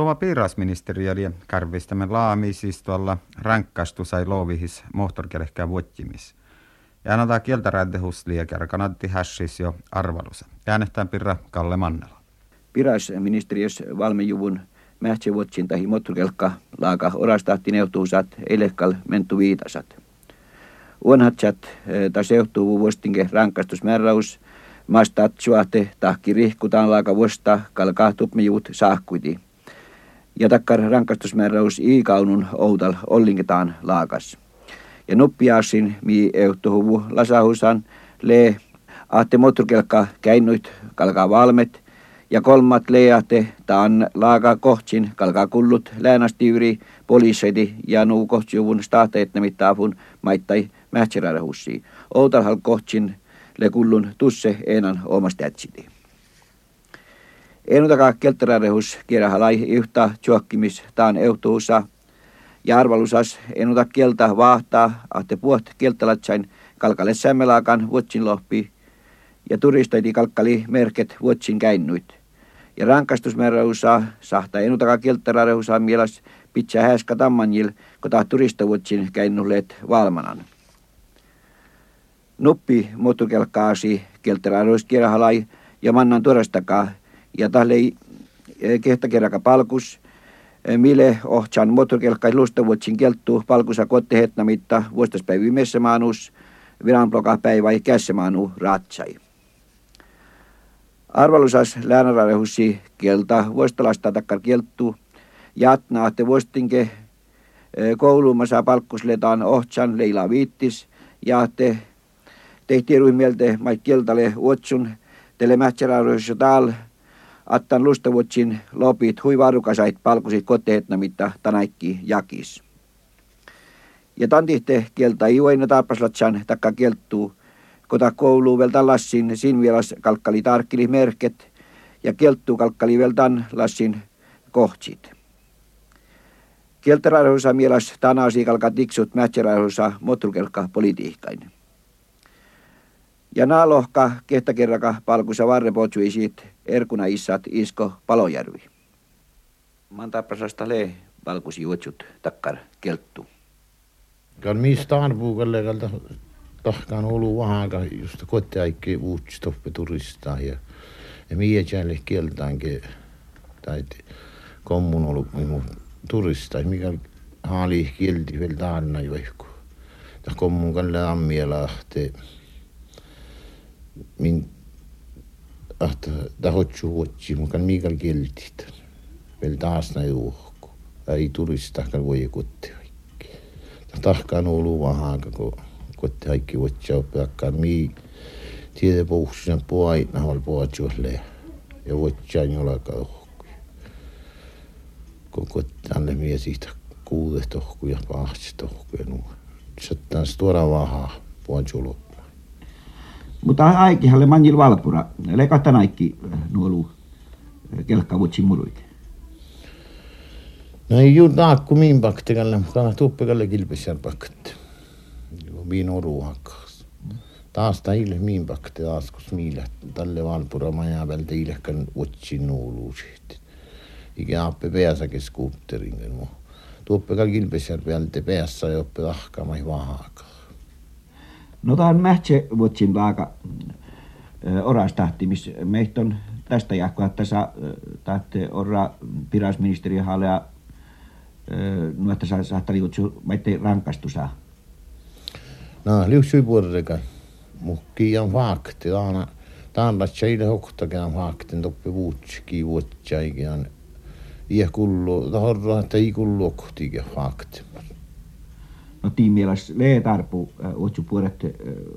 Suoma piirasministeriö oli karvistamme laamisista tuolla rankkastu sai loovihis mohtorkelehkää vuottimis. Ja annetaan kieltä räntehusliekär kannatti hässis jo arvalusa. Äänestään pirra Kalle Mannela. Piirasministeriös valmijuvun mähtsevuotsin tahi moottorkelkka laaka orastahti neutuusat elekkal mentu viitasat. Uonhatsat eh, ta seuhtuu vuostinke rankastusmääräys mastaat suahte tahki rihkutaan laaka vuosta kalkaa tupmijut saahkuiti ja takkar rankastusmääräys iikaunun outal ollinketaan laakas. Ja nuppiaasin mi euhtuhuvu lasahusan le ahte moottorkelkka käinnuit kalkaa valmet ja kolmat leate taan laaka kohtsin kalkaa kullut läänasti yri poliiseidi ja nuu kohtsjuvun staateet nimittäin maittai mähtseräärahussi. Outalhal kohtsin le kullun tusse enan omasta jätsiti. Enutakaa keltterärehus kierrähalai yhtä tjuokkimis taan eutuusa ja arvalusas enuta kieltä vaahtaa ahte puot kieltälatsain kalkalle sämmelaakan vuotsin lohpi ja turistoiti kalkkali merket vuotsin käinnuit. Ja rankastusmääräusaa sahta enutakaa kieltterärehus mielas pitää häskä tammanjil, kota turistavuotsin käinnulleet valmanan. Nuppi muuttukelkkaasi kieltterärehus kierrähalai ja mannan tuorastakaa ja tälle eh, kehtäkerraka palkus, eh, mille ohtsan moottorikelkkai lustavuotsin kelttu palkusa kotte hetnamitta vuostaspäivi päivä ja kässemaanu ratsai. Arvalusas läänärarehussi kieltä vuostalasta takkar kielttu, jatna, että vuostinke eh, koulumassa palkkusletaan ohtsan leila viittis, ja te tehtiin ryhmältä mai kieltäle uotsun, telemähtsäräydessä täällä, attan lustavutsin lopit hui varukasait palkusit koteetna mitä tanaikki jakis. Ja tantihte kieltä iuaina taapaslatsan takka kielttuu, kota kouluu veltä lassin sin vielas kalkkali tarkkili merket ja kielttuu kalkkali veltan lassin kohtsit. Kieltäräihusa mielas tanasi kalka tiksut mätsäräihusa motrukelka politiikkainen. Ja lohka kehtäkerraka palkusa varrepotsuisit Erkuna issat isko Palojärvi. Mantaprasasta le valkusi juotsut takkar kelttu. Kan mistä arvuukalle kalta tahkaan ollut vähän just kotiaikki uutstoppe turistaa ja ja mie jälle kieltäänkin tai kommun ollut minun turista mikä haali kielti vielä taanna joikku. Ta kommun kalle ammielahte min ahta tahotsu vuotsi mukaan miikal kieltit. Veel taas näin uhku. Ei tulisi tahkan voi kotti haikki. Tahkaan ollut vähän, kun kotti haikki vuotsi oppiakkaan mii. Tiede puhuksena puaina hol puhutsuhle. Ja vuotsi aina olkaa uhku. Kun kotti anne mie siitä kuudet ohku ja pahtsi ohku ja nuo. Sitten tuoda puhutsulut. Mutta aikihan oli manjil valpura. Leikata naikki eh, nuolu eh, kelkkavut simuruik. No ei juur naakku miin pakti kalle, kana tuppe kalle kilpes seal pakati. Viin oru hakkas. Taas ta eile miin pakti taas, kus miile talle valpura maja peal teile kan otsin nuolu siit. Iga appe peasa kes kuupterin. Tuppe kalle kilpes seal peal te peasa ja õppe tahkama ei vaha hakkas. No tämä on mähtsä vuotsin vaaka orastahti, missä meistä on tästä jahkoa, että saa tahte orra pirasministeri halea no, että saa saattaa liutsu, maitte rankastusa. No, liutsui puolella. Mukki on fakti, taana, taana tjeille hoktakaan faktin, toppi vuutski vuotsaikin. Ja kullu, tahorra, että ei kullu fakti no tiimielas lee tarpu otsu puolet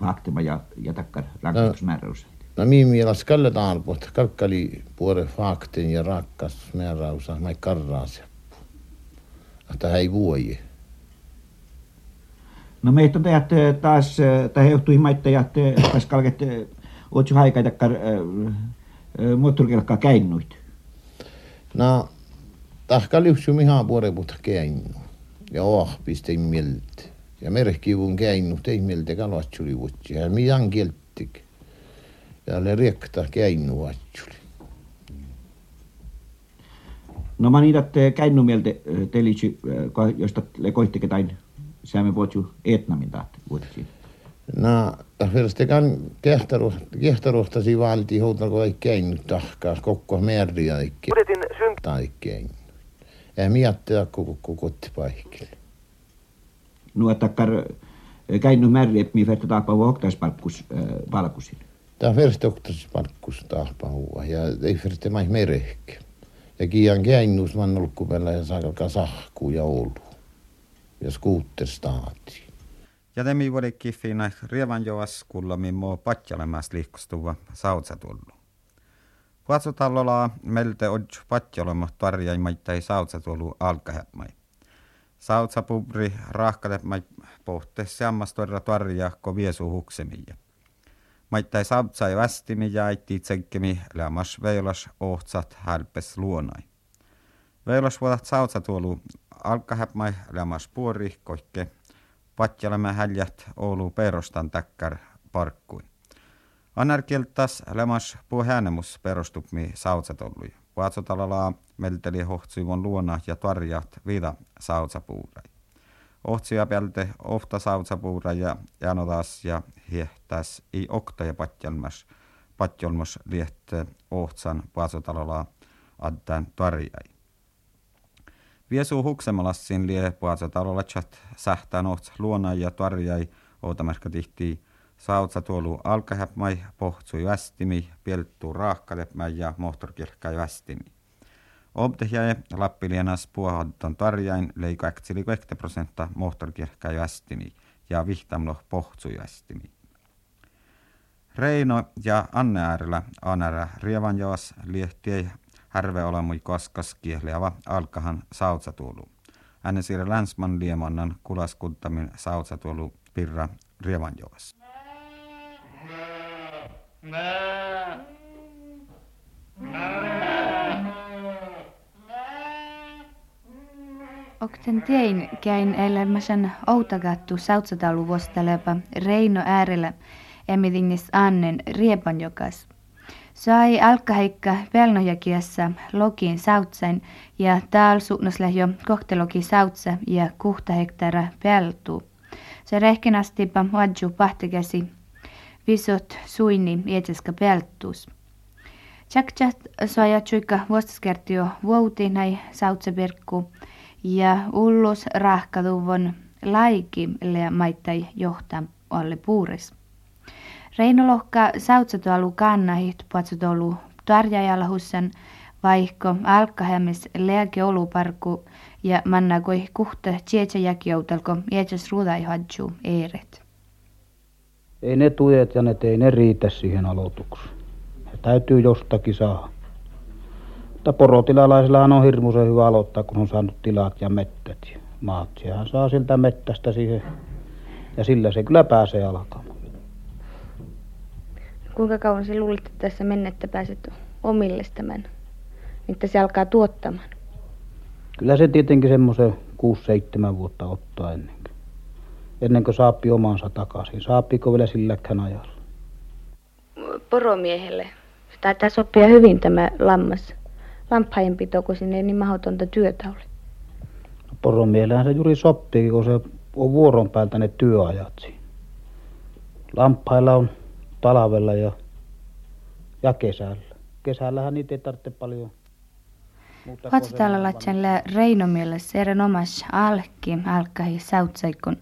faktima ja jätakkar rakastusmääräys. No miin mielas kalle tarpu, kalkkali puolet faktin ja rakastusmääräys, mä karraas. Että ei vuoji. No meitä on teät taas, tai johtui maitta ja taas kalket otsu haikaitakkar moottorikelkkaa käinnuit. No, tahka lyhtsy mihan puolet puhuta käinnuit ja ahpista ei mieltä. Ja merkkiivun käynyt, ei mieltä kalatsuli vuotsi. Ja mitään kielttik. Ja le riekta käynyt vatsuli. No mä niitä käinnu mieltä telitsy, josta koitte ketain saamme vuotju etnamin tahti vuotsi. No, firstekan kehtaruhtasi valti houtan kun ei käynyt tahkaa, koko merri aikki. Budjetin syn... Tai käynyt. Ei miettiä koko kotipaikille. No, että takkar käynyt merri, että mi färtä tahpaa vuoktaispalkkus palkusin. Tämä on first oktaspalkkus tahpaa ja ei firste mai merehkä. Ja kian käynnus man olkkupellä ja saa sahkuu ja olu. Ja skuutterstaati. Ja temi vuode kiffina rievan joas kulla mimmo patjalemas liikkustuva sautsa tullu. Vuotsutallola melte odju patjalema tarjai maittai sautsa tullu alkahäpmai. Sautsa pubri rahkadepmai pohte sammas torra tarja ko viesu huksemia. Maittai sautsa ja västimi ja aitti tsekkemi lämmas veilas ohtsat hälpes luonai. Veilas vuodat sautsa tuolu alkahäpmai lämmas puori koikke patjalemme häljät Oulu perustan täkkär parkkuin. Anarkiltas lämmas puu häänemus perustupmi sautsatollui. Vaatsotalala melteli hohtsuivon luona ja tarjat vida sautsapuurai. Ohtsia pelte ofta sautsapuura ja janotas ja hiehtäs i okta ja patjalmas patjolmos liehte ohtsan vaatsotalala addan tarjai. Viesu huksemalassin lie puatsa talolachat sähtään oht luona ja tarjai outamärkä tihti sautsa tuolu alkahäpmai pohtsui västimi, pielttuu raahkalepmä ja mohtorkirkkai västimi. Obtehjäe lappilienas puohadton tarjain äksili 20 prosenttia mohtorkirkkai västimi ja vihtamlo pohtsui västimi. Reino ja Anne äärellä Anärä Rievanjoas liehtiei härve olemui koskas kiehleava alkahan sautsatuolu. Änne siirre länsman liemannan kulaskuttamin sautsatuolu pirra Rievanjoas. Okten tein käin elämäsen outagattu sautsatalu vuostelepa Reino äärellä emidingis annen riepanjokas. Sai alkaheikka pelnojakiassa lokiin sautsain ja täällä suunnosle jo kohteloki sautsa ja kuhta hektara peltuu. Se rehkinästipa wadju pahtikäsi visot suini ietseska peltuus. Tjaktjat soja tjuikka vuostaskertio vuoti näi sautsepirkku ja ullus rahkaduvon laiki lea maittai johtaa alle puuris. Reinolohka sautsatualu kannahit puatsutolu tarjajalla vaikko alkahemmis lääke oluparku ja manna koi kuhta tsietsä jäkioutelko ietsäs ruudai hadju eeret. Ei ne tuet ja ne ei ne riitä siihen aloitukseen. Se täytyy jostakin saada. Mutta porotilalaisillahan on hirmuisen hyvä aloittaa, kun on saanut tilat ja mettät ja maat. Sehän saa siltä mettästä siihen ja sillä se kyllä pääsee alkamaan. Kuinka kauan se luulit, että tässä mennettä pääset omille tämän, että se alkaa tuottamaan? Kyllä se tietenkin semmoisen 6-7 vuotta ottaa ennen ennen kuin saapi omansa takaisin. Saapiko vielä silläkään ajalla? Poromiehelle. Taitaa sopia hyvin tämä lammas. Lampainpito, kun sinne ei niin mahdotonta työtä ole. No, poromiehellähän se juuri sopii, kun se on vuoron päältä ne työajat siinä. Lampailla on talvella ja, ja kesällä. Kesällähän niitä ei tarvitse paljon Vatsatalla latselle Reinomielessä erinomas alkki alkahi sautsaikun.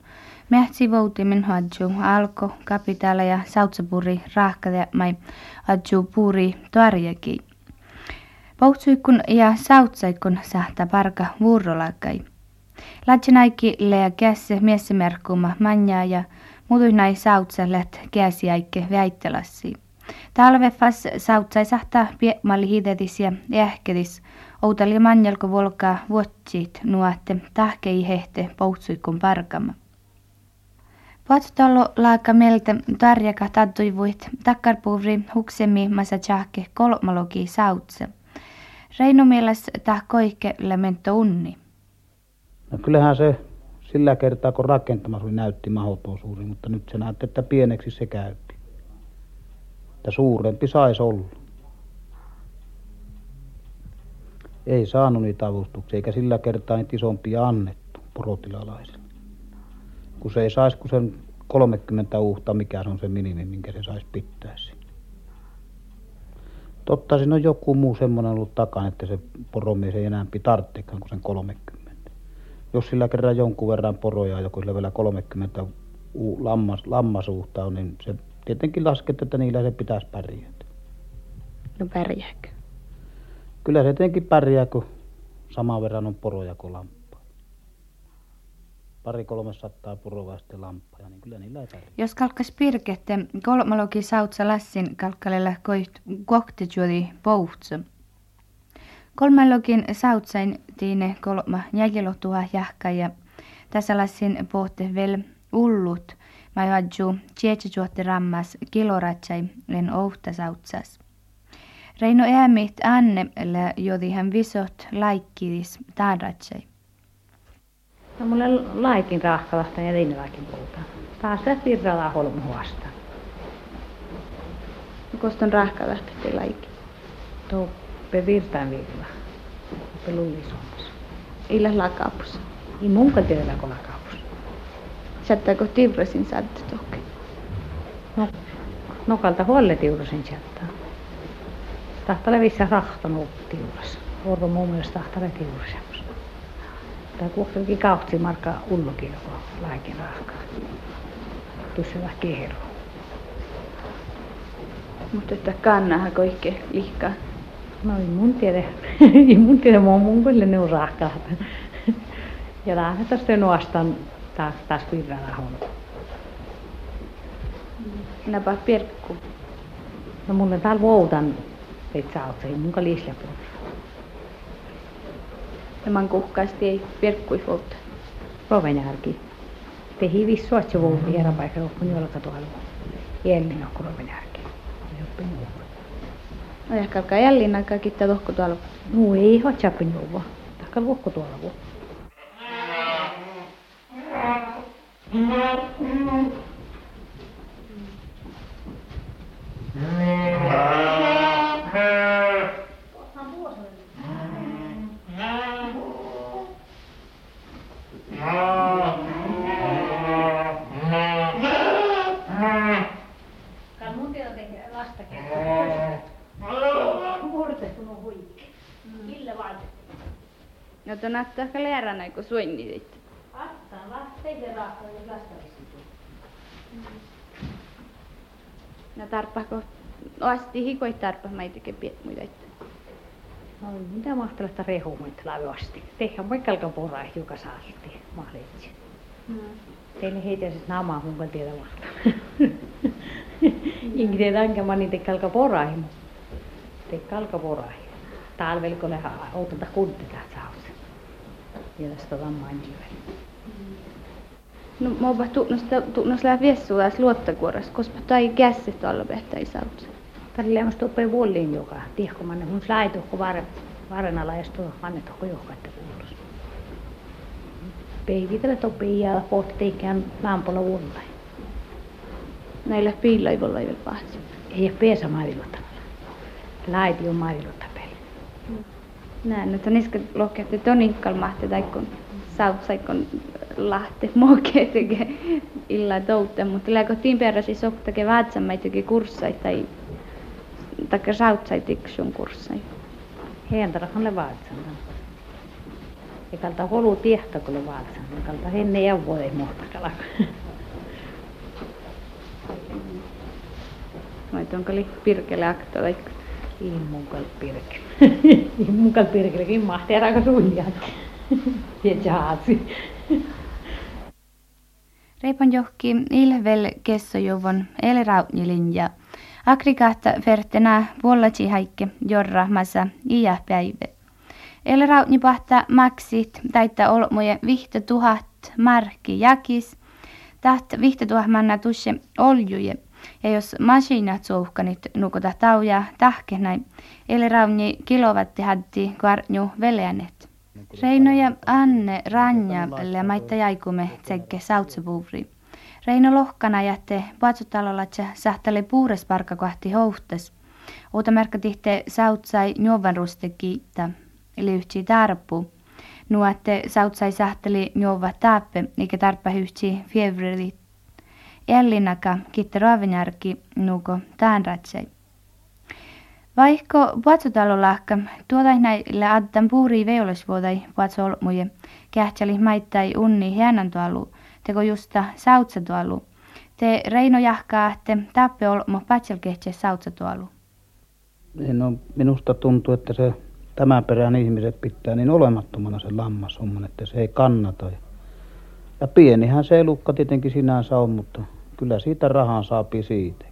Mähtsi voutimin hadju alko kapitala ja sautsapuri rahkade mai hadju puri tuarjaki. Poutsuikun ja sautsaikun sahta parka vuorolakai. Latsinaikki lea kässe miessemerkkuma manjaa ja Mutuinai sautsallet käsiäikke väittelassi. Talvefas sautsai sahta piekmalli hidetis ja ähkedis. Outali manjalko volkaa vuotsit nuotte tahkei hehte poutsuikun parkama. Patsutalo laaka meltä tarjaka tadduivuit takkarpuuri huksemi masa tjahke kolmalogi sautse. Reino mieles tahkoike lemento unni. No kyllähän se sillä kertaa, kun rakentamassa oli näytti mahdoton suuri, mutta nyt se näytti, että pieneksi se käytti. Että suurempi saisi olla. Ei saanut niitä avustuksia, eikä sillä kertaa niitä isompia annettu porotilalaisille. Kun se ei saisi kun sen 30 uhta, mikä se on se minimi, minkä se saisi pitää siinä. Totta siinä on joku muu semmoinen ollut takana, että se poromies ei enää tarvitsekaan kuin sen 30. Jos sillä kerran jonkun verran poroja, joku sillä vielä 30 lammas, lammasuhta on, niin se tietenkin lasket, että niillä se pitäisi pärjätä. No pärjääkö? Kyllä se tietenkin pärjää, kun saman verran on poroja kuin lampaa. Pari kolmesataa poroa sitten lampaa, niin kyllä niillä ei pärjää. Jos kalkkas pirkette, kolmalogi sautsa lassin kalkkalella kohti juuri pouhtsa. Kolmallogin sautsain tiine kolma jäljellä jahka ja tässä lassin pohte vel ullut, mä hadju tjetsäjuotte rammas kiloratsai len ouhta sautsas. Reino äämit Anne, jodi hän visot laikkiris taaratsai. Mulle laikin rahkalasta ja linnalaikin puhuta. Taas tästä virralla holmu huosta. Kosta on rahkalasta te laikki? Tuoppe virtaan virralla. Tuoppe lullisuomassa. Illä lakaapussa. Ei munkaan tiedä lakaapussa. Chattako tiurasin saattu tohke? No, nokalta huolle tiurasin chattaa. Tahtale vissä rahtanut tiuras. Orvo mun mielestä tahtale tiurasemmassa. Tai kuitenkin kautsi markka ullokin, kun lääkin rahkaa. Tuossa kehro. Mutta että kannahan kaikke lihkaa. No ei mun tiedä. ei mun tiedä, mun mun kyllä ne on rahkaa. ja lähdet tästä nuostan taas, taas virralla on. Napa perkku. No mun on täällä vuotan, että sä oot se, mun liisle Nämä kuhkaasti ei perkkui vuotta. Rovenjärki. Tehi vissu, että se vuotti erä paikka, kun jollakin tuolla. On rovenjärki. No ehkä alkaa jälleen aikaa kittää tohko tuolla. No ei ole chapin juova. Takka vuokko tuolla vuokko. No to näyttää ehkä lääränä, kun suinni sitten. Attaan lasteisen rahkoja lastavissa. No tarppako, asti hikoi tarppa meitäkin piet muita. No mitä mahtelasta rehumoita lavasti. Tehdään vaikka alkaa poraa, joka saasti. Mahleitsi. Mm. Teille heitä siis namaa, mun tiedä mahtaa. Ingi tiedä enkä mä niitä kalka poraa. Te kalka poraa. Talvella kun outata kunti tähän saussa. Ja tästä on manjivel. No mä oon tunnus lähe viessuulas luottakuoras, koska tai kässi tuolla pehtäi sautsa. Tällä lämmäs tuoppei vuoliin joka. Tiedätkö manne, mun laitu, kun varenalla ja tuo manne tuohko joka, että kuulus. Peivitellä toppii ja pohti teikään lampolla vuolla. Näillä voi vielä pahti. Ei ole peesa maailottamalla. Laiti on maailottamalla. Näin, että niska lohkehti tonikkal mahti tai kun sautsaikon lahti mokeeteke illa toutte, mutta läkö timperäsi soktake vaatsammaitakin kurssai tai taikka sautsaitiksun kurssai. Hentarahan le vaatsamman. Ja kalta holu tiehtä kun le vaatsamman. Kalta henne ei voi mohtakala. Vai onko li pirkele akto vaikka? Immukal pirkele. Immukal pirkelekin mahti aika suljaan. Ja jaatsi. Reipon johki ilvel kessojuvon elrautnilinja. Aggregata fertena vuollaci haikke jorra massa iä päivä. Elrautni pahta maksit taita olmoje vihta tuhat markki jakis. Taht vihta tuhat manna tusse oljuje. Ja jos masinat suuhkanit nukuta tauja tahkenai, elrautni kilowatti hatti kvarnju veljanet. Reino ja Anne Ranja ja maitta jaikume tsekke sautsepuuvri. Reino lohkana jätte patsutalolatsa sahtale puures parka kohti houhtes. Uuta merkka tihte sautsai juovan ruste kiittää. liuhtsi tarppu. Nuotte sautsai sahteli juova taappe, eikä tarppa hyhtsi fievrelit. Ellinaka kitte raavinjärki nuuko ratsei. Vaikko lahka, tuotai näille addan puuri veolosvuodai puatsolmuje, kähtseli maittai unni hienän tuolu, teko justa sautsa tuolu. Te Reino jahkaa, että tappe olmo patselkehtse sautsa tuolu. No, minusta tuntuu, että se tämän perään ihmiset pitää niin olemattomana se lammasomman, että se ei kannata. Ja pienihän se elukka tietenkin sinänsä on, mutta kyllä siitä rahan saapi siitä.